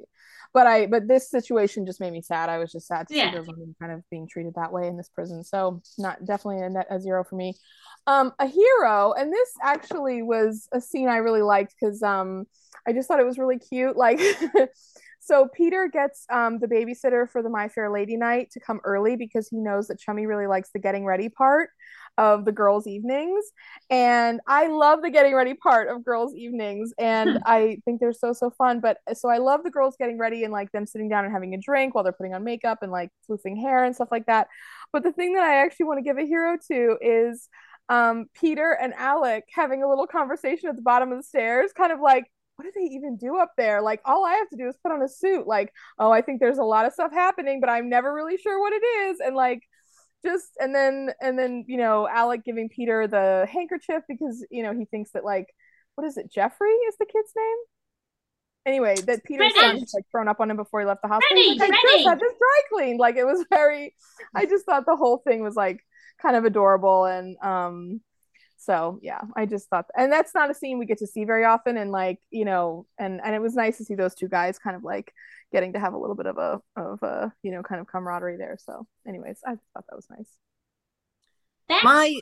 but I but this situation just made me sad. I was just sad to Yeah. see those women kind of being treated that way in this prison. So not definitely a net a zero for me. Um, a hero, and this actually was a scene I really liked because um, I just thought it was really cute. Like, so Peter gets um the babysitter for the My Fair Lady night to come early because he knows that Chummy really likes the getting ready part of the girls' evenings. And I love the getting ready part of girls' evenings. And I think they're so, so fun. But so I love the girls getting ready and like them sitting down and having a drink while they're putting on makeup and like floofing hair and stuff like that. But the thing that I actually want to give a hero to is um, Peter and Alec having a little conversation at the bottom of the stairs, kind of like, what do they even do up there? Like, all I have to do is put on a suit. Like, oh, I think there's a lot of stuff happening, but I'm never really sure what it is. And like, just and then and then you know Alec giving Peter the handkerchief because you know he thinks that like what is it Jeffrey is the kid's name? Anyway that Peter's son has like thrown up on him before he left the hospital Freddie, like, I just had this dry cleaned. Like it was very I just thought the whole thing was like kind of adorable and um so yeah I just thought and that's not a scene we get to see very often and like you know and and it was nice to see those two guys kind of like getting to have a little bit of a of a you know kind of camaraderie there. So anyways I thought that was nice. That's- my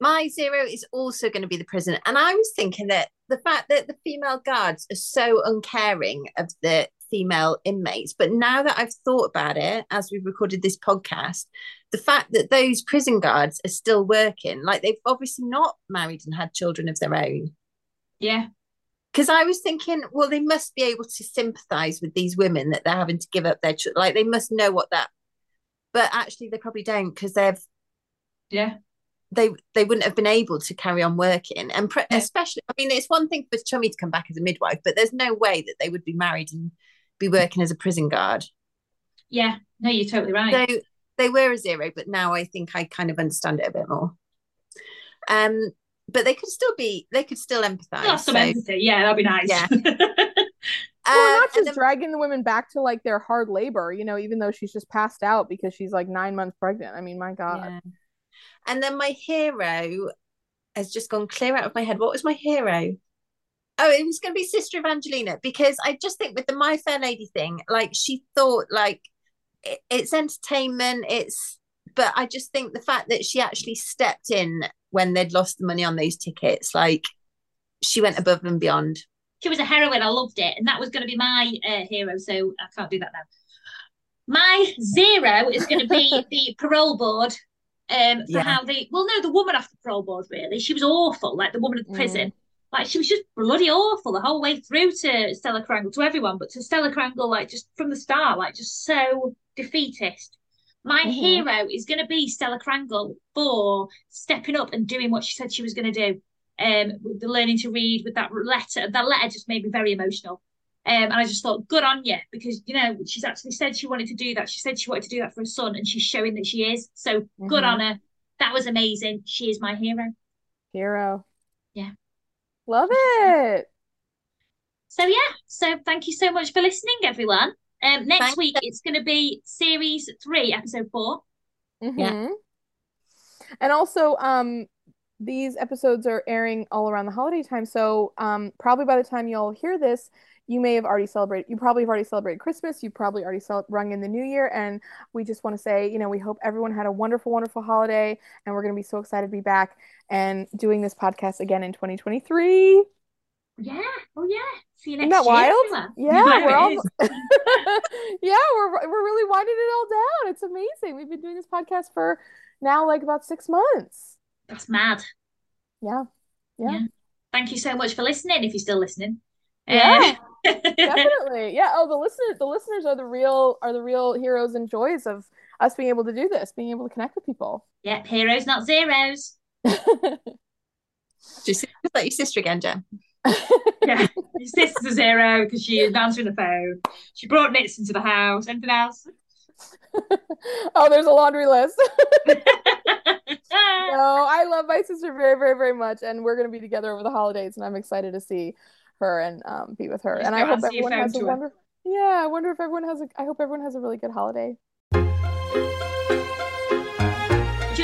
my zero is also going to be the prison and i was thinking that the fact that the female guards are so uncaring of the female inmates but now that i've thought about it as we've recorded this podcast the fact that those prison guards are still working like they've obviously not married and had children of their own yeah. because I was thinking, well, they must be able to sympathize with these women that they're having to give up their ch- like they must know what that. But actually, they probably don't because they've Yeah. they they wouldn't have been able to carry on working, and pre- especially, I mean, it's one thing for Chummy to come back as a midwife, but there's no way that they would be married and be working as a prison guard. Yeah. No, you're totally right. So they were a zero, but now I think I kind of understand it a bit more. Um, but they could still be, they could still empathize. Got some so, empathy. Yeah, that'd be nice. Yeah. well, uh, not and just then- dragging the women back to like their hard labor, you know, even though she's just passed out because she's like nine months pregnant. I mean, my God. Yeah. And then my hero has just gone clear out of my head. What was my hero? Oh, it was going to be Sister Evangelina because I just think with the My Fair Lady thing, like she thought like it, it's entertainment, it's but I just think the fact that she actually stepped in when they'd lost the money on those tickets, like she went above and beyond. She was a heroine. I loved it, and that was going to be my uh, hero. So I can't do that now. My zero is going to be the parole board. Um, for Yeah. how they well, no, the woman off the parole board really. She was awful. Like the woman at the Mm. Like she was just bloody awful the whole way through to Stella Crangle, to everyone, but to Stella Crangle, like just from the start, like just so defeatist. My Mhm. hero is going to be Stella Crangle for stepping up and doing what she said she was going to do. Um, with the learning to read, with that letter, that letter just made me very emotional. Um, and I just thought, good on you, because you know she's actually said she wanted to do that. She said she wanted to do that for her son, and she's showing that she is. So good Mhm. on her. That was amazing. She is my hero. Hero. Yeah. Love it. So yeah, so thank you so much for listening, everyone. Um, next Thanks. week it's going to be series three, episode four. Mhm. And also, um, these episodes are airing all around the holiday time. So, um, probably by the time you'll hear this, you may have already celebrated. You probably have already celebrated Christmas. You probably already cel- rung in the New Year. And we just want to say, you know, we hope everyone had a wonderful, wonderful holiday. And we're going to be so excited to be back and doing this podcast again in 2023. Yeah. Oh yeah. See you next Isn't that wild? Yeah, we're all yeah, we're we're really winding it all down. It's amazing. We've been doing this podcast for now like about six months. That's mad. Yeah, yeah, Yeah. Thank you so much for listening. If you're still listening. Yeah, Um, definitely. Yeah. Oh, the listeners, the listeners are the real are the real heroes and joys of us being able to do this, being able to connect with people. Yep. Heroes, not zeros. Just, just like your sister again, Jenn. yeah, your sister's a zero because she's answering the phone. She brought nits into the house. Anything else? oh, there's a laundry list. no, I love my sister very, very, very much, and we're gonna be together over the holidays, and I'm excited to see her and um, be with her. Just and I hope and see your everyone has a wonderful. Yeah, I wonder if everyone has a. I hope everyone has a really good holiday. Do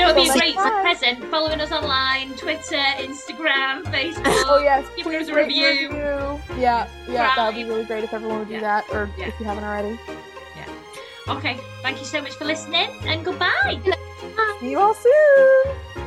you know what would be a great present? Following us online, Twitter, Instagram, Facebook. Oh yes, giving us a and review. Yeah, yeah, that would be really great if everyone would do Yeah. that, or Yeah. if you haven't already. Yeah. Okay, thank you so much for listening and goodbye. See you all soon.